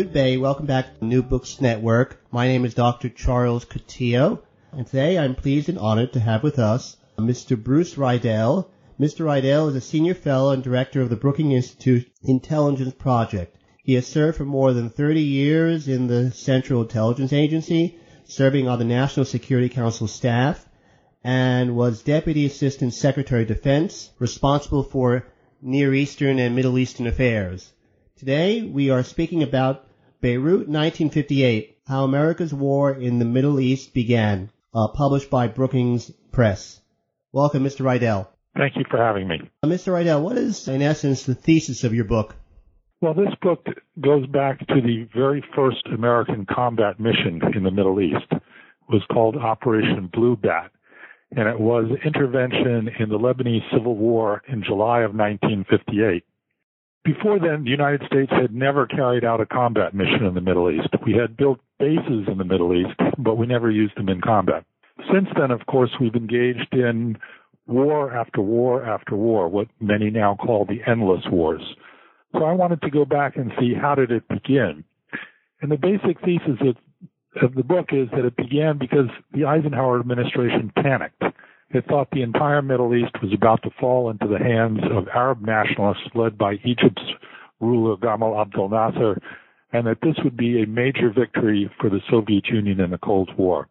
Good day. Welcome back to the New Books Network. My name is Dr. Charles Coutinho, and today I'm pleased and honored to have with us Mr. Bruce Riedel. Mr. Riedel is a senior fellow and director of the Brookings Institute Intelligence Project. He has served for more than 30 years in the Central Intelligence Agency, serving on the National Security Council staff, and was Deputy Assistant Secretary of Defense, responsible for Near Eastern and Middle Eastern affairs. Today we are speaking about Beirut 1958, How America's War in the Middle East Began, uh, published by Brookings Press. Welcome, Mr. Riedel. Thank you for having me. Uh, Mr. Riedel, what is, in essence, the thesis of your book? Well, this book goes back to the very first American combat mission in the Middle East. It was called Operation Blue Bat, and it was intervention in the Lebanese Civil War in July of 1958. Before then, the United States had never carried out a combat mission in the Middle East. We had built bases in the Middle East, but we never used them in combat. Since then, of course, we've engaged in war after war after war, what many now call the endless wars. So I wanted to go back and see how did it begin. And the basic thesis of, of the book is that it began because the Eisenhower administration panicked. It thought the entire Middle East was about to fall into the hands of Arab nationalists led by Egypt's ruler Gamal Abdel Nasser, and that this would be a major victory for the Soviet Union in the Cold War.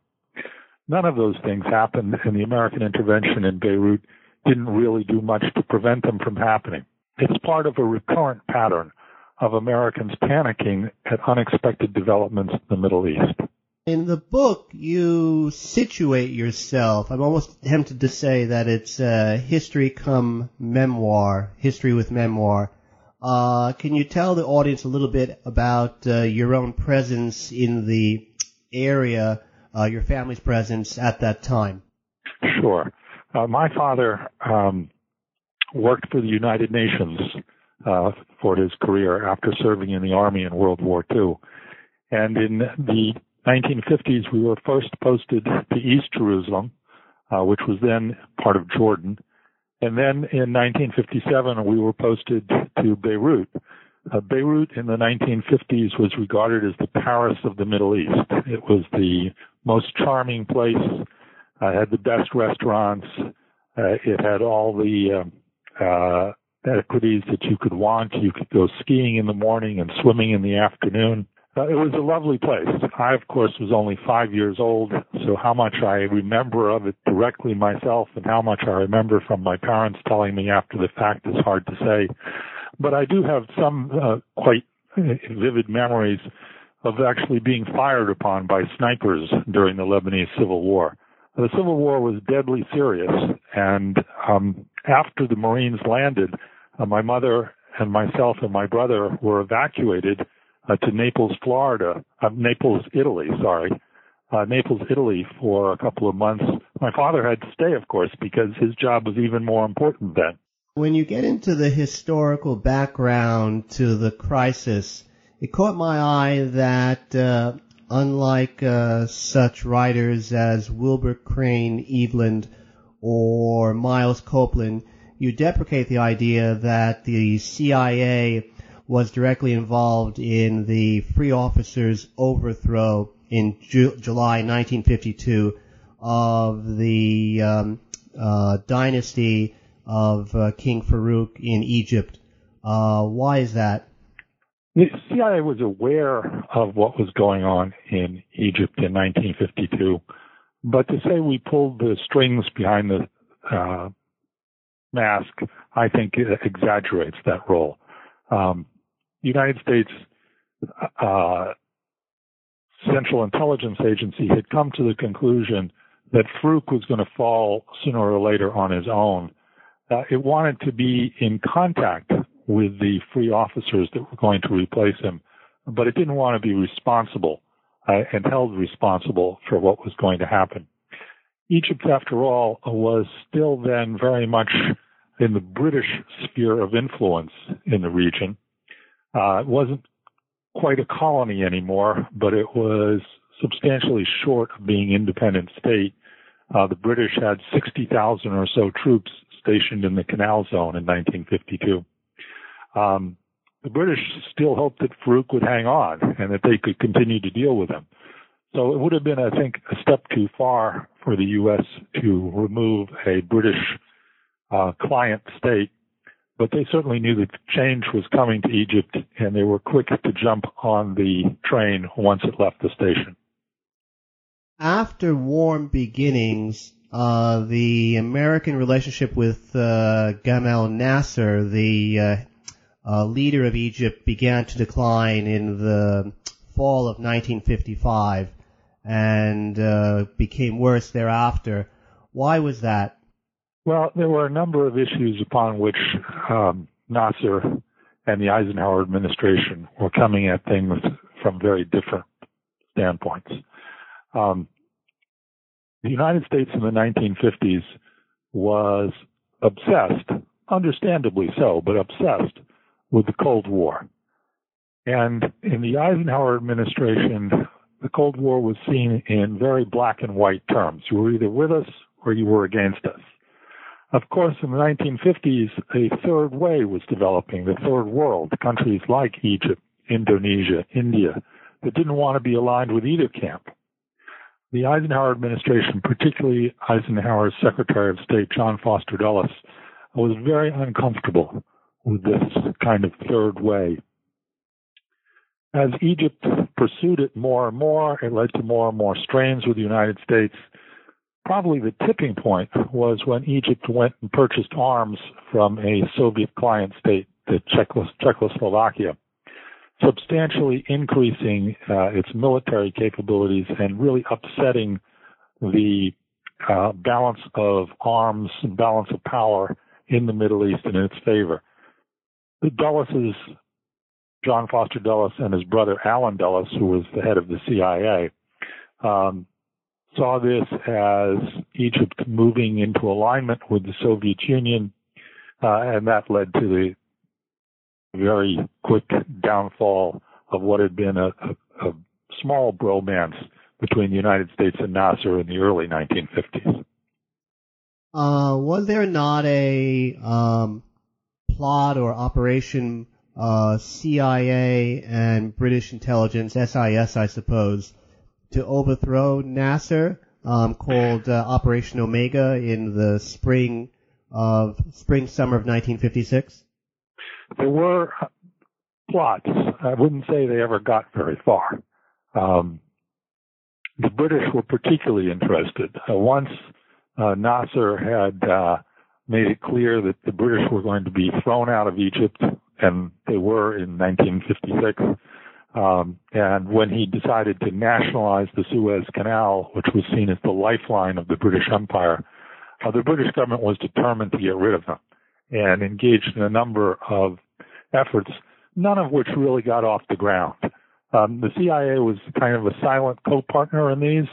None of those things happened, and the American intervention in Beirut didn't really do much to prevent them from happening. It's part of a recurrent pattern of Americans panicking at unexpected developments in the Middle East. In the book, you situate yourself. I'm almost tempted to say that it's uh, history come memoir, history with memoir. Uh, can you tell the audience a little bit about uh, your own presence in the area, uh, your family's presence at that time? Sure. Uh, my father um, worked for the United Nations uh, for his career after serving in the Army in World War II. And in the 1950s, we were first posted to East Jerusalem, uh, which was then part of Jordan. And then in 1957, we were posted to Beirut. Uh, Beirut in the 1950s was regarded as the Paris of the Middle East. It was the most charming place. Uh, had the best restaurants. Uh, it had all the uh, uh, equities that you could want. You could go skiing in the morning and swimming in the afternoon. Uh, it was a lovely place. I, of course, was only five years old, so how much I remember of it directly myself and how much I remember from my parents telling me after the fact is hard to say. But I do have some uh, quite vivid memories of actually being fired upon by snipers during the Lebanese Civil War. The Civil War was deadly serious, and um, after the Marines landed, uh, my mother and myself and my brother were evacuated uh, to Naples, Florida, uh, Naples, Italy, sorry, uh, Naples, Italy for a couple of months. My father had to stay, of course, because his job was even more important then. When you get into the historical background to the crisis, it caught my eye that uh, unlike uh, such writers as Wilbur Crane Eveland or Miles Copeland, you deprecate the idea that the CIA was directly involved in the free officers' overthrow in Ju- July 1952 of the um, uh, dynasty of uh, King Farouk in Egypt. Uh, why is that? The CIA was aware of what was going on in Egypt in 1952, but to say we pulled the strings behind the uh, mask, I think exaggerates that role. Um, United States uh, Central Intelligence Agency had come to the conclusion that Farouk was going to fall sooner or later on his own, uh, it wanted to be in contact with the free officers that were going to replace him, but it didn't want to be responsible uh, and held responsible for what was going to happen. Egypt, after all, was still then very much in the British sphere of influence in the region. Uh, it wasn't quite a colony anymore, but it was substantially short of being independent state. Uh, the British had 60,000 or so troops stationed in the Canal Zone in 1952. Um, the British still hoped that Farouk would hang on and that they could continue to deal with him. So it would have been, I think, a step too far for the U.S. to remove a British uh, client state, but they certainly knew that change was coming to Egypt, and they were quick to jump on the train once it left the station. After warm beginnings, uh, the American relationship with uh, Gamal Nasser, the uh, uh, leader of Egypt, began to decline in the fall of 1955 and uh, became worse thereafter. Why was that? Well, there were a number of issues upon which um, Nasser and the Eisenhower administration were coming at things from very different standpoints. Um, the United States in the 1950s was obsessed, understandably so, but obsessed with the Cold War. And in the Eisenhower administration, the Cold War was seen in very black and white terms. You were either with us or you were against us. Of course, in the 1950s, a third way was developing, the third world, countries like Egypt, Indonesia, India, that didn't want to be aligned with either camp. The Eisenhower administration, particularly Eisenhower's Secretary of State, John Foster Dulles, was very uncomfortable with this kind of third way. As Egypt pursued it more and more, it led to more and more strains with the United States probably the tipping point was when Egypt went and purchased arms from a Soviet client state, the Czechoslovakia, substantially increasing uh, its military capabilities and really upsetting the uh, balance of arms and balance of power in the Middle East in its favor. The Dulleses, John Foster Dulles and his brother Allen Dulles, who was the head of the CIA, um, saw this as Egypt moving into alignment with the Soviet Union, uh, and that led to the very quick downfall of what had been a, a, a small bromance between the United States and Nasser in the early 1950s. Uh, was there not a um, plot or operation uh, CIA and British intelligence, SIS, I suppose, to overthrow Nasser um, called uh, Operation Omega in the spring of spring summer of 1956? There were plots. I wouldn't say they ever got very far. Um, the British were particularly interested. Uh, once uh, Nasser had uh, made it clear that the British were going to be thrown out of Egypt, and they were in 1956. Um, and when he decided to nationalize the Suez Canal, which was seen as the lifeline of the British Empire, uh, the British government was determined to get rid of him and engaged in a number of efforts, none of which really got off the ground. Um, the CIA was kind of a silent co-partner in these,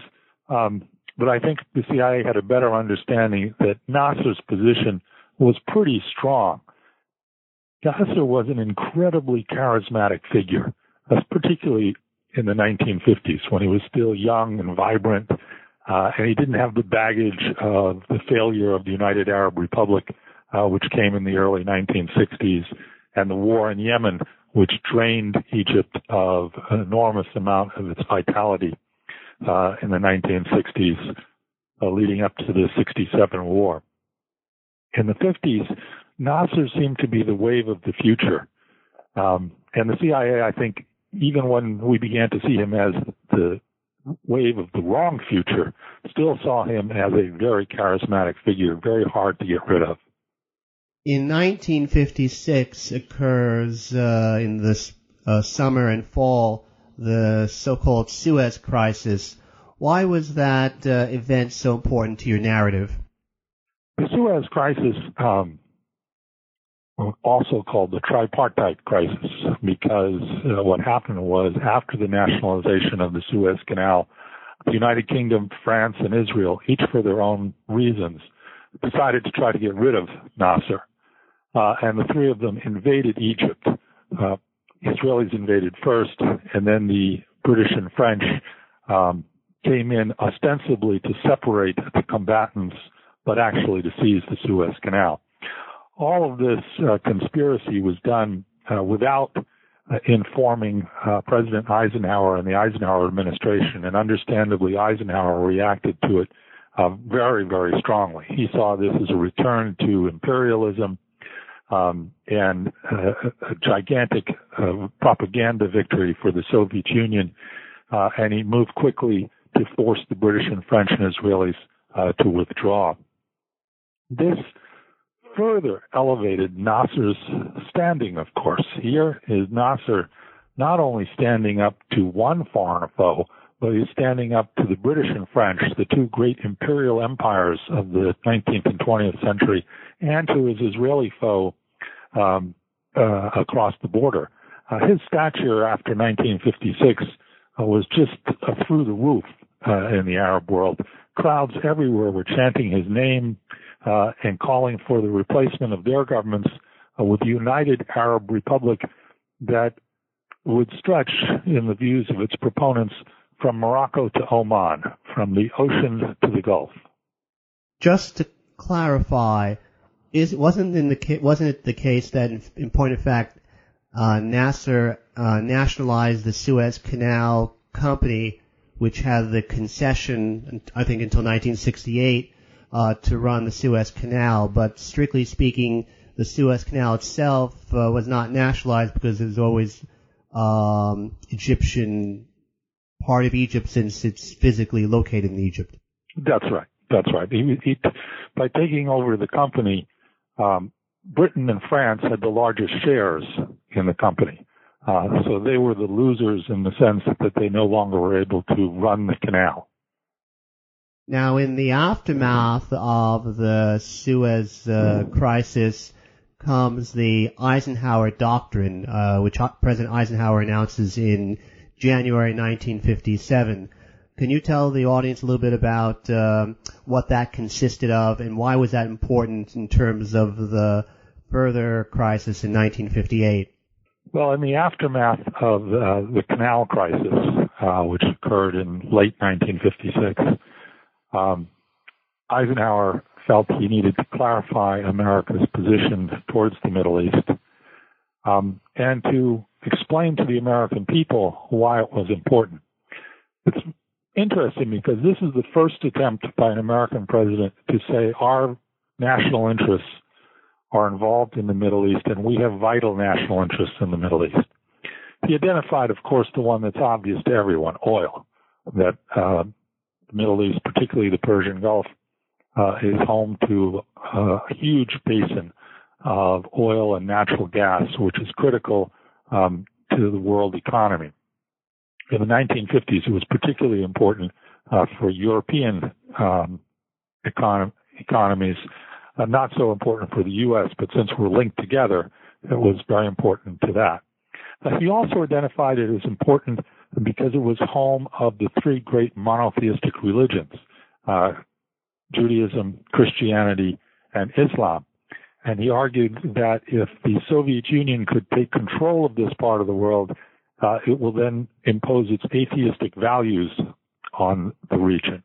um, but I think the CIA had a better understanding that Nasser's position was pretty strong. Nasser was an incredibly charismatic figure particularly in the 1950s when he was still young and vibrant, uh, and he didn't have the baggage of the failure of the United Arab Republic, uh, which came in the early 1960s, and the war in Yemen, which drained Egypt of an enormous amount of its vitality uh, in the 1960s, uh, leading up to the 67 war. In the 50s, Nasser seemed to be the wave of the future. Um, and the CIA, I think, even when we began to see him as the wave of the wrong future, still saw him as a very charismatic figure, very hard to get rid of. In 1956 occurs uh, in the uh, summer and fall the so-called Suez Crisis. Why was that uh, event so important to your narrative? The Suez Crisis um, also called the tripartite crisis because uh, what happened was after the nationalization of the Suez Canal, the United Kingdom, France, and Israel, each for their own reasons, decided to try to get rid of Nasser. Uh, and the three of them invaded Egypt. Uh, Israelis invaded first, and then the British and French um, came in ostensibly to separate the combatants, but actually to seize the Suez Canal. All of this uh, conspiracy was done without uh, informing uh, President Eisenhower and the Eisenhower administration, and understandably, Eisenhower reacted to it uh, very, very strongly. He saw this as a return to imperialism um, and uh, a gigantic propaganda victory for the Soviet Union, and he moved quickly to force the British and French and Israelis to withdraw. This further elevated Nasser's standing, of course. Here is Nasser not only standing up to one foreign foe, but he's standing up to the British and French, the two great imperial empires of the 19th and 20th century, and to his Israeli foe um, uh, across the border. Uh, his stature after 1956 uh, was just uh, through the roof uh, in the Arab world. Crowds everywhere were chanting his name uh, and calling for the replacement of their governments uh, with a united Arab Republic that would stretch, in the views of its proponents, from Morocco to Oman, from the ocean to the Gulf. Just to clarify, is wasn't the wasn't it the case that, in, in point of fact, uh, Nasser uh, nationalized the Suez Canal Company, which had the concession, I think, until 1968 uh, to run the Suez Canal, but strictly speaking, the Suez Canal itself uh, was not nationalized because it was always um, Egyptian part of Egypt since it's physically located in Egypt. That's right. That's right. He, he, by taking over the company, um, Britain and France had the largest shares in the company. Uh, so they were the losers in the sense that they no longer were able to run the canal. Now, in the aftermath of the Suez uh, crisis comes the Eisenhower Doctrine, uh, which President Eisenhower announces in January 1957. Can you tell the audience a little bit about um, what that consisted of and why was that important in terms of the further crisis in 1958? Well, in the aftermath of uh, the canal crisis, uh, which occurred in late 1956, um, Eisenhower felt he needed to clarify America's position towards the Middle East um, and to explain to the American people why it was important. It's interesting because this is the first attempt by an American president to say our national interests are involved in the Middle East and we have vital national interests in the Middle East. He identified, of course, the one that's obvious to everyone, oil, that uh, the Middle East, particularly the Persian Gulf, uh, is home to a huge basin of oil and natural gas, which is critical um, to the world economy. In the 1950s, it was particularly important uh, for European um, econom- economies, uh, not so important for the U.S., but since we're linked together, it was very important to that. Uh, he also identified it as important because it was home of the three great monotheistic religions uh, Judaism, Christianity, and Islam. And he argued that if the Soviet Union could take control of this part of the world, uh, it will then impose its atheistic values on the region.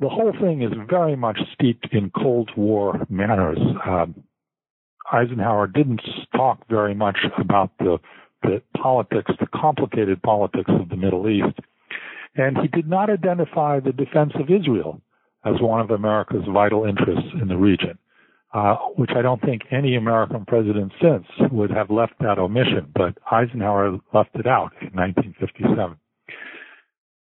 The whole thing is very much steeped in Cold War manners. Um, Eisenhower didn't talk very much about the the politics, the complicated politics of the Middle East. And he did not identify the defense of Israel as one of America's vital interests in the region, uh, which I don't think any American president since would have left that omission, but Eisenhower left it out in 1957.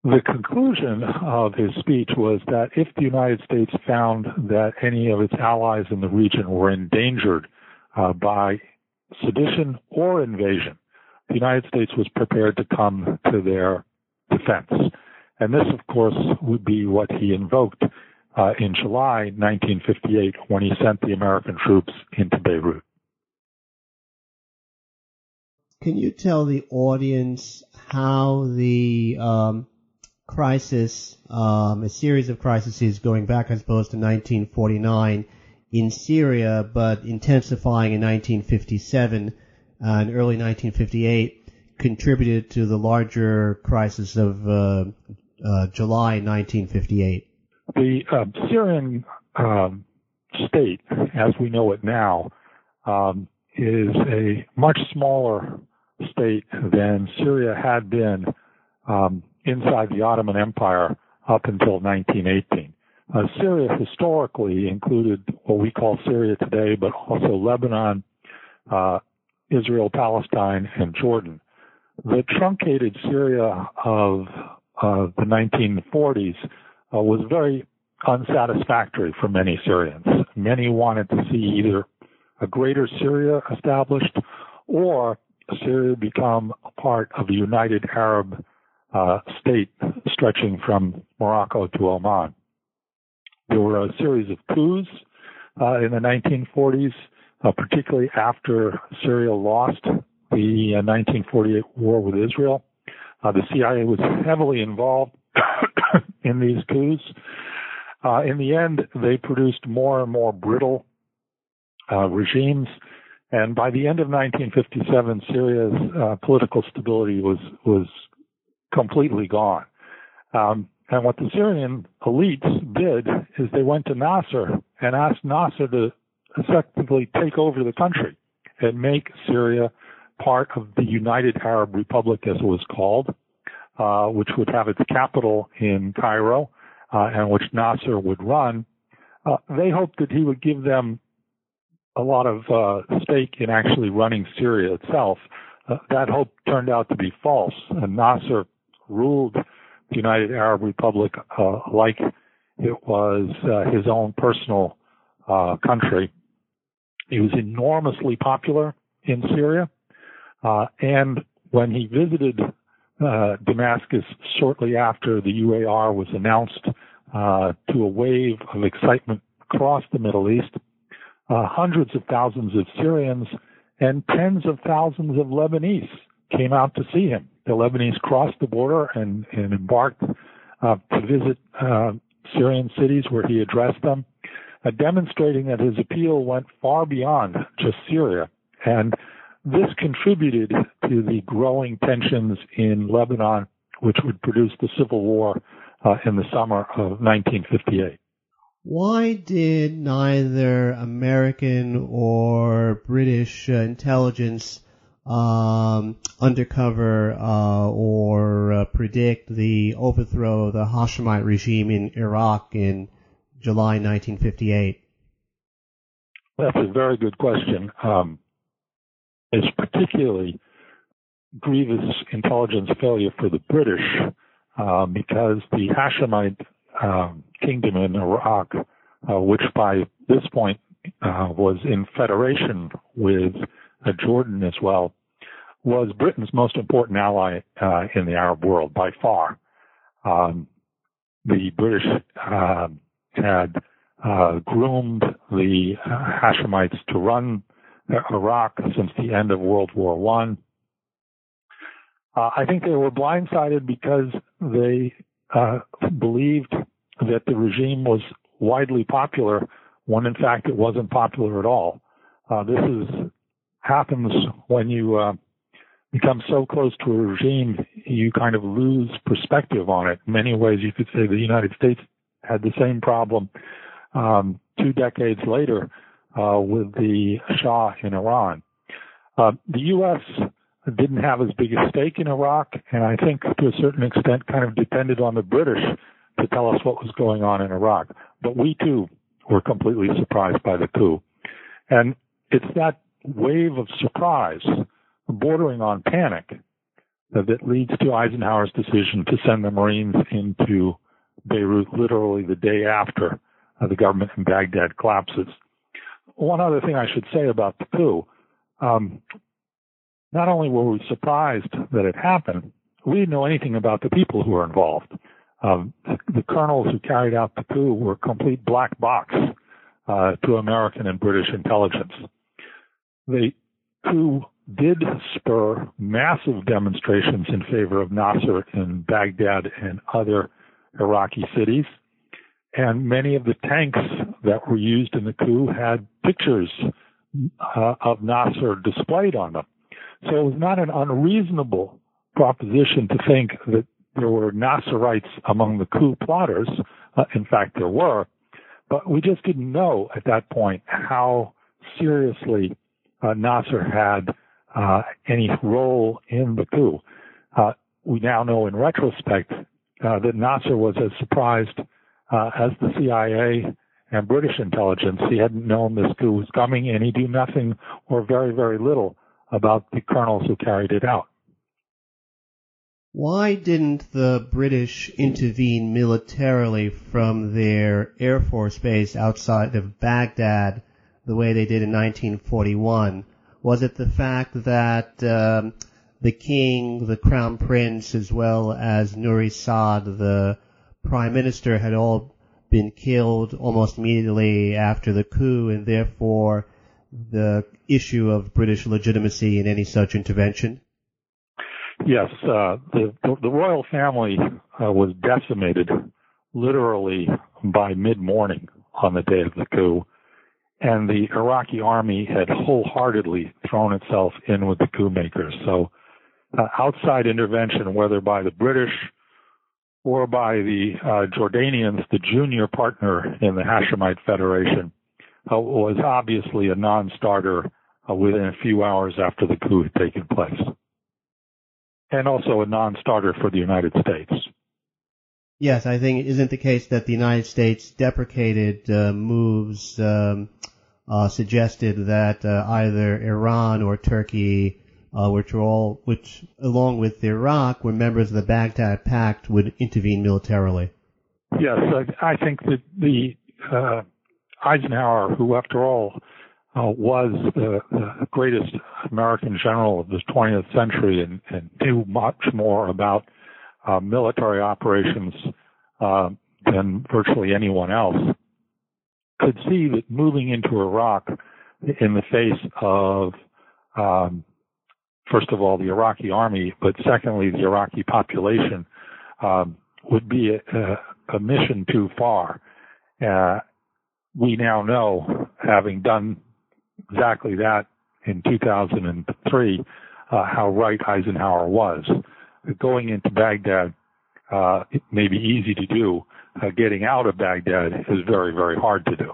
The conclusion of his speech was that if the United States found that any of its allies in the region were endangered uh, by sedition or invasion, the United States was prepared to come to their defense. And this, of course, would be what he invoked uh, in July 1958 when he sent the American troops into Beirut. can you tell the audience how the um, crisis, um, a series of crises going back, I suppose, to 1949 in Syria, but intensifying in 1957 and early 1958, contributed to the larger crisis of uh, uh, July 1958? The uh, Syrian um, state, as we know it now, um, is a much smaller state than Syria had been um, inside the Ottoman Empire up until 1918. Uh, Syria historically included what we call Syria today, but also Lebanon, uh, Israel, Palestine, and Jordan. The truncated Syria of uh, the 1940s uh, was very unsatisfactory for many Syrians. Many wanted to see either a greater Syria established or Syria become a part of a united Arab uh, state stretching from Morocco to Oman. There were a series of coups uh, in the 1940s, uh, particularly after Syria lost the 1948 uh, war with Israel. Uh, the CIA was heavily involved in these coups. Uh, in the end, they produced more and more brittle regimes and by the end of 1957, Syria's uh, political stability was was completely gone. Um, and what the Syrian elites did is they went to Nasser and asked Nasser to effectively take over the country and make Syria part of the United Arab Republic, as it was called, uh, which would have its capital in Cairo uh, and which Nasser would run. Uh, they hoped that he would give them a lot of uh, stake in actually running Syria itself. Uh, that hope turned out to be false, and Nasser ruled the United Arab Republic uh, like it was his own personal uh, country. He was enormously popular in Syria, uh, and when he visited Damascus shortly after the UAR was announced to a wave of excitement across the Middle East, uh, hundreds of thousands of Syrians and tens of thousands of Lebanese came out to see him. The Lebanese crossed the border and, and embarked uh, to visit uh, Syrian cities where he addressed them, uh, demonstrating that his appeal went far beyond just Syria. And this contributed to the growing tensions in Lebanon, which would produce the civil war uh, in the summer of 1958 why did neither American or British uh, intelligence um, undercover uh, or uh, predict the overthrow of the Hashemite regime in Iraq in July 1958? That's a very good question. Um, it's particularly grievous intelligence failure for the British uh, because the Hashemite um, kingdom in Iraq, uh, which by this point uh, was in federation with uh, Jordan as well, was Britain's most important ally uh, in the Arab world by far. Um, the British um, had uh, groomed the Hashemites to run Iraq since the end of World War One. Uh, I think they were blindsided because they uh, believed that the regime was widely popular when in fact it wasn't popular at all. Uh, this is happens when you uh, become so close to a regime, you kind of lose perspective on it. In many ways, you could say the United States had the same problem um, two decades later uh, with the Shah in Iran. Uh, the U.S. didn't have as big a stake in Iraq, and I think to a certain extent kind of depended on the British to tell us what was going on in Iraq. But we too were completely surprised by the coup. And it's that wave of surprise, bordering on panic, that leads to Eisenhower's decision to send the Marines into Beirut literally the day after uh, the government in Baghdad collapses. One other thing I should say about the coup, um, not only were we surprised that it happened, we didn't know anything about the people who were involved. Um, the colonels who carried out the coup were a complete black box uh, to American and British intelligence. The coup did spur massive demonstrations in favor of Nasser in Baghdad and other Iraqi cities. And many of the tanks that were used in the coup had pictures uh, of Nasser displayed on them. So it was not an unreasonable proposition to think that there were Nasserites among the coup plotters. Uh, in fact, there were. But we just didn't know at that point how seriously uh, Nasser had uh, any role in the coup. Uh, we now know in retrospect that Nasser was as surprised uh, as the CIA and British intelligence. He hadn't known this coup was coming, and he knew nothing or very, very little about the colonels who carried it out. Why didn't the British intervene militarily from their Air Force base outside of Baghdad the way they did in 1941? Was it the fact that um, the king, the crown prince, as well as Nuri Saad, the prime minister, had all been killed almost immediately after the coup, and therefore the issue of British legitimacy in any such intervention? Yes, uh, the, the royal family uh, was decimated literally by mid-morning on the day of the coup, and the Iraqi army had wholeheartedly thrown itself in with the coup makers. So, uh, outside intervention, whether by the British or by the uh, Jordanians, the junior partner in the Hashemite Federation, uh, was obviously a non-starter uh, within a few hours after the coup had taken place, and also a non-starter for the United States. Yes, I think isn't the case that the United States deprecated uh, moves um, uh, suggested that uh, either Iran or Turkey uh, which were all, which along with Iraq, were members of the Baghdad Pact, would intervene militarily. Yes, I, I think that the uh, Eisenhower, who after all uh, was the, the, greatest American general of the 20th century and, and knew much more about uh, military operations uh, than virtually anyone else, could see that moving into Iraq in the face of um, first of all, the Iraqi army, but secondly, the Iraqi population um, would be a, a, mission too far. Uh, we now know, having done exactly that in 2003, uh, how right Eisenhower was. Going into Baghdad uh, may be easy to do. Uh, getting out of Baghdad is very, very hard to do.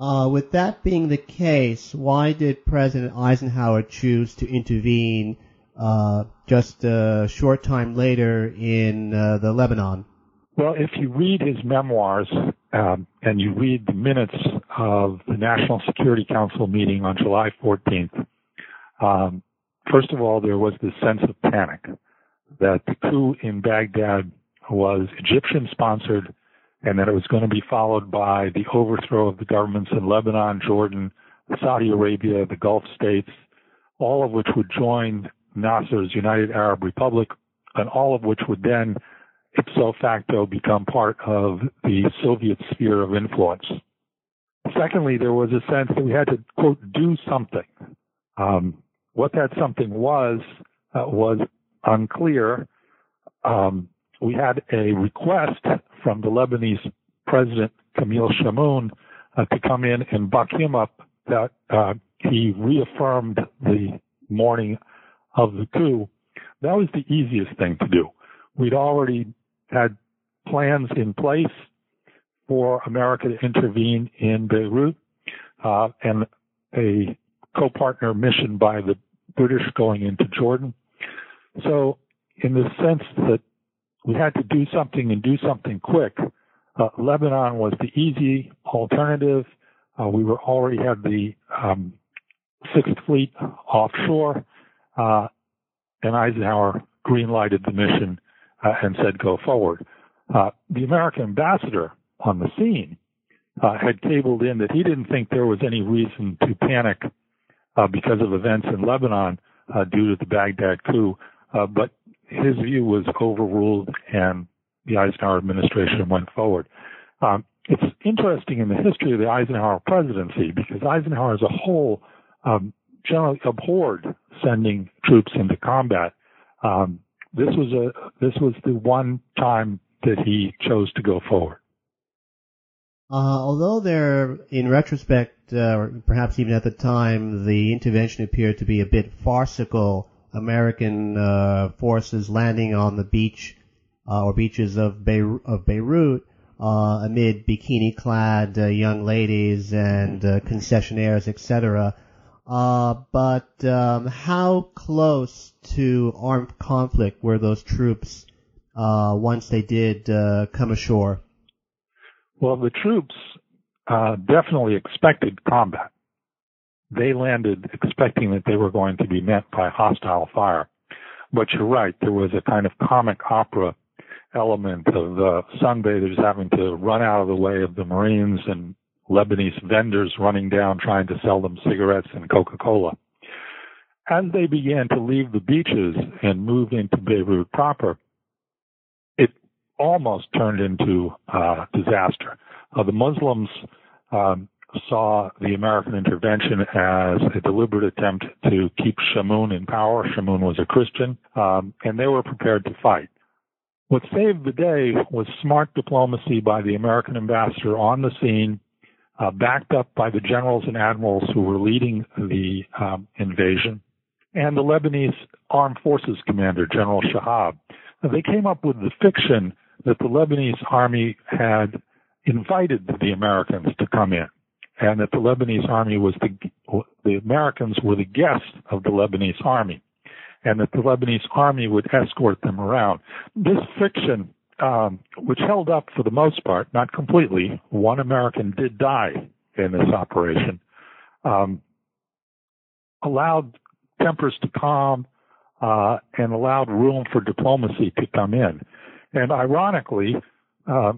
Uh, with that being the case, why did President Eisenhower choose to intervene uh, just a short time later in uh, the Lebanon? Well, if you read his memoirs um, and you read the minutes of the National Security Council meeting on July 14th, um, first of all, there was this sense of panic that the coup in Baghdad was Egyptian sponsored and that it was going to be followed by the overthrow of the governments in Lebanon, Jordan, Saudi Arabia, the Gulf states, all of which would join Nasser's United Arab Republic, and all of which would then ipso facto become part of the Soviet sphere of influence. Secondly, there was a sense that we had to, quote, do something. Um, what that something was, uh, was unclear. Um, we had a request from the Lebanese president, Camille Chamoun, uh, to come in and buck him up that uh, he reaffirmed the morning of the coup. That was the easiest thing to do. We'd already had plans in place for America to intervene in Beirut uh, and a co-partner mission by the British going into Jordan. So in the sense that we had to do something and do something quick. Uh, Lebanon was the easy alternative. Uh, we were already had the um, Sixth Fleet offshore, uh, and Eisenhower green-lighted the mission uh, and said, "Go forward." Uh, the American ambassador on the scene uh, had cabled in that he didn't think there was any reason to panic because of events in Lebanon due to the Baghdad coup, but his view was overruled and the Eisenhower administration went forward. Um, it's interesting in the history of the Eisenhower presidency because Eisenhower as a whole um, generally abhorred sending troops into combat. Um, this was a this was the one time that he chose to go forward. Uh, although there, in retrospect, uh, or perhaps even at the time, the intervention appeared to be a bit farcical. American uh, forces landing on the beach uh, or beaches of, Beirut, of Beirut uh, amid bikini-clad uh, young ladies and concessionaires, etc. but um, how close to armed conflict were those troops once they did come ashore? Well, the troops uh, definitely expected combat. They landed expecting that they were going to be met by hostile fire. But you're right, there was a kind of comic opera element of the sunbathers having to run out of the way of the Marines and Lebanese vendors running down trying to sell them cigarettes and Coca-Cola. As they began to leave the beaches and move into Beirut proper, it almost turned into uh, disaster. Uh, the Muslims um, saw the American intervention as a deliberate attempt to keep Chamoun in power. Chamoun was a Christian, um, and they were prepared to fight. What saved the day was smart diplomacy by the American ambassador on the scene, uh, backed up by the generals and admirals who were leading the um, invasion, and the Lebanese Armed Forces commander, General Shahab. They came up with the fiction that the Lebanese army had invited the Americans to come in, and that the Lebanese army was the the Americans were the guests of the Lebanese army, and that the Lebanese army would escort them around. This fiction, um, which held up for the most part, not completely. One American did die in this operation. Um, allowed tempers to calm uh, and allowed room for diplomacy to come in. And ironically, uh,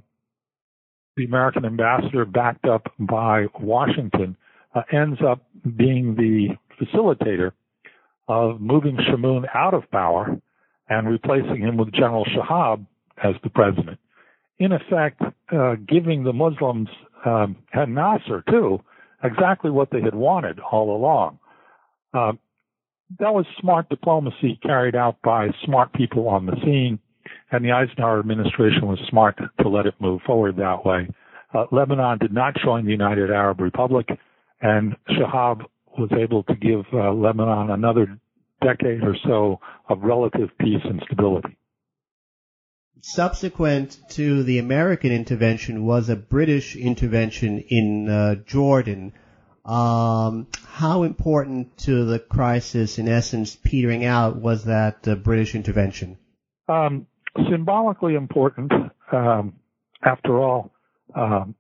the American ambassador, backed up by Washington, uh, ends up being the facilitator of moving Chamoun out of power and replacing him with General Shahab as the president. In effect, uh, giving the Muslims um, and Nasser too exactly what they had wanted all along. Uh, that was smart diplomacy carried out by smart people on the scene and the Eisenhower administration was smart to let it move forward that way. Uh, Lebanon did not join the United Arab Republic, and Shahab was able to give uh, Lebanon another decade or so of relative peace and stability. Subsequent to the American intervention was a British intervention in uh, Jordan. Um, how important to the crisis, in essence, petering out, was that uh, British intervention? Um, symbolically important. Um, after all, um,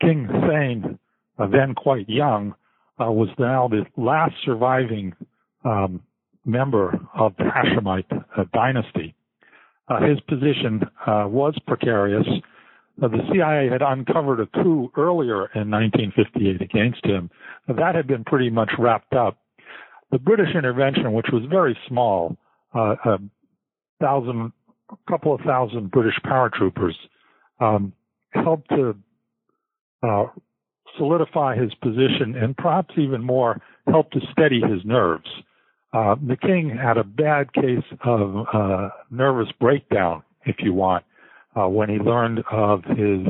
King Hussein, uh, then quite young, uh, was now the last surviving um, member of the Hashemite uh, dynasty. Uh, his position uh, was precarious. Uh, the CIA had uncovered a coup earlier in 1958 against him. that had been pretty much wrapped up. The British intervention, which was very small, a thousand a couple of thousand British paratroopers um, helped to uh, solidify his position and perhaps even more helped to steady his nerves. Uh, the king had a bad case of uh, nervous breakdown, if you want, uh, when he learned of his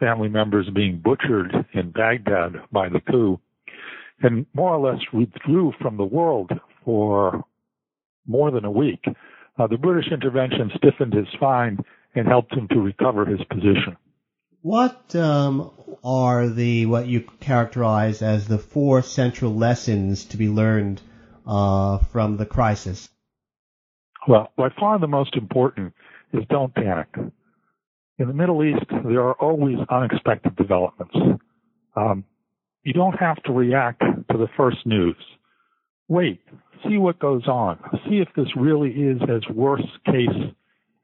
family members being butchered in Baghdad by the coup, and more or less withdrew from the world for more than a week. Uh, the British intervention stiffened his spine and helped him to recover his position. What um, are the what you characterize as the four central lessons to be learned uh, from the crisis? Well, by far the most important is don't panic. In the Middle East, there are always unexpected developments. Um, you don't have to react to the first news. Wait, see what goes on. See if this really is as worst case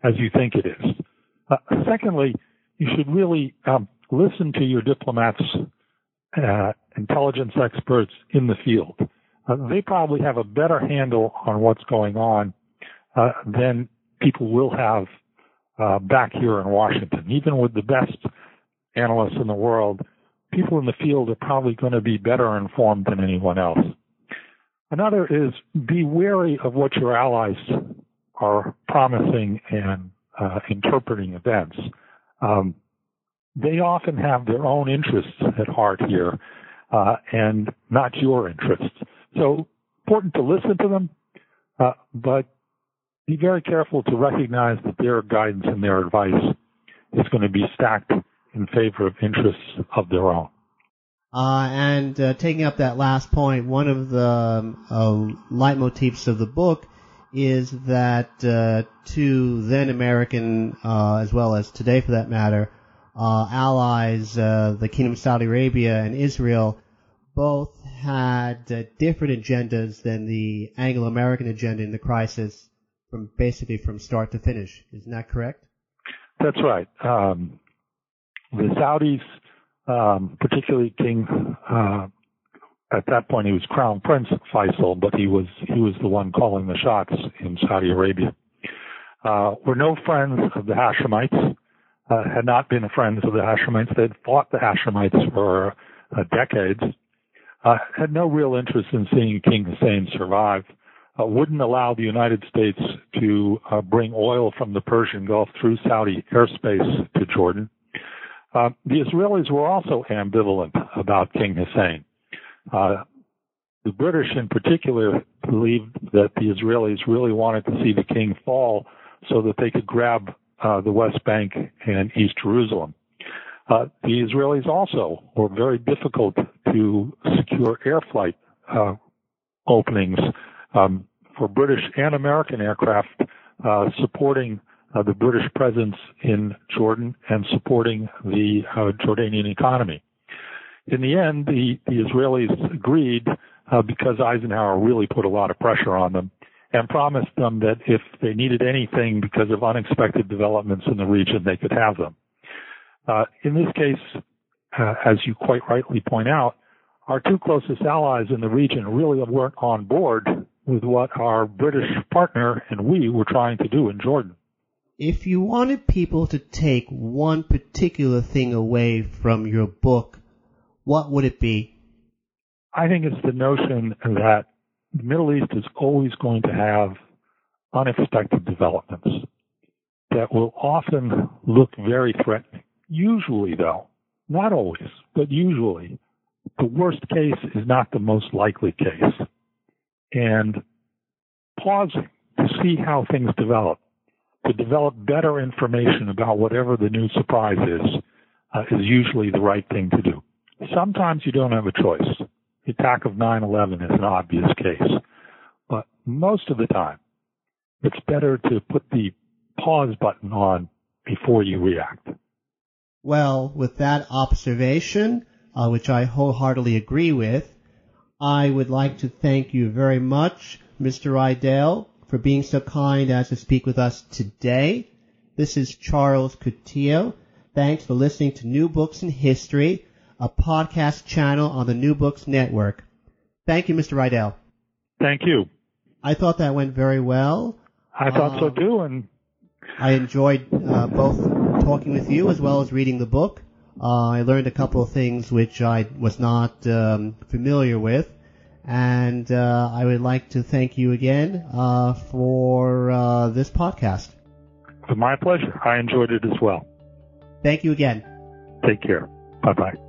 as you think it is. Uh, secondly, you should really um, listen to your diplomats, uh, intelligence experts in the field. Uh, they probably have a better handle on what's going on uh, than people will have uh, back here in Washington. Even with the best analysts in the world, people in the field are probably going to be better informed than anyone else. Another is be wary of what your allies are promising and uh, interpreting events. Um, they often have their own interests at heart here, uh, and not your interests. So important to listen to them, uh, but be very careful to recognize that their guidance and their advice is going to be stacked in favor of interests of their own. Uh, and uh, taking up that last point, one of the um, uh, leitmotifs of the book is that uh, two then American, uh, as well as today for that matter, uh, allies, the Kingdom of Saudi Arabia and Israel, both had different agendas than the Anglo-American agenda in the crisis, from basically from start to finish. Isn't that correct? That's right. Um, the Saudis, um, particularly King, uh, at that point he was Crown Prince Faisal, but he was he was the one calling the shots in Saudi Arabia. Uh, were no friends of the Hashemites. Uh, had not been friends of the Hashemites. They'd fought the Hashemites for uh, decades. Uh, had no real interest in seeing King Hussein survive. Uh, wouldn't allow the United States to uh, bring oil from the Persian Gulf through Saudi airspace to Jordan. Uh, the Israelis were also ambivalent about King Hussein. Uh, the British, in particular, believed that the Israelis really wanted to see the king fall so that they could grab uh, the West Bank and East Jerusalem. Uh, the Israelis also were very difficult to secure air flight uh, openings um, for British and American aircraft supporting uh, the British presence in Jordan and supporting the uh, Jordanian economy. In the end, the, the Israelis agreed uh, because Eisenhower really put a lot of pressure on them and promised them that if they needed anything because of unexpected developments in the region, they could have them. Uh, in this case, uh, as you quite rightly point out, our two closest allies in the region really weren't on board with what our British partner and we were trying to do in Jordan. If you wanted people to take one particular thing away from your book, what would it be? I think it's the notion that the Middle East is always going to have unexpected developments that will often look very threatening. Usually, though, not always, but usually, the worst case is not the most likely case. And pausing to see how things develop to develop better information about whatever the new surprise is, uh, is usually the right thing to do. Sometimes you don't have a choice. The attack of 9-11 is an obvious case. But most of the time, it's better to put the pause button on before you react. Well, with that observation, uh, which I wholeheartedly agree with, I would like to thank you very much, Mr. Riedel, for being so kind as to speak with us today. This is Charles Coutinho. Thanks for listening to New Books in History, a podcast channel on the New Books Network. Thank you, Mr. Riedel. Thank you. I thought that went very well. I thought uh, so too, and I enjoyed uh, both talking with you as well as reading the book. Uh, I learned a couple of things which I was not um, familiar with. And uh, I would like to thank you again uh, for uh, this podcast. It's My pleasure. I enjoyed it as well. Thank you again. Take care. Bye bye.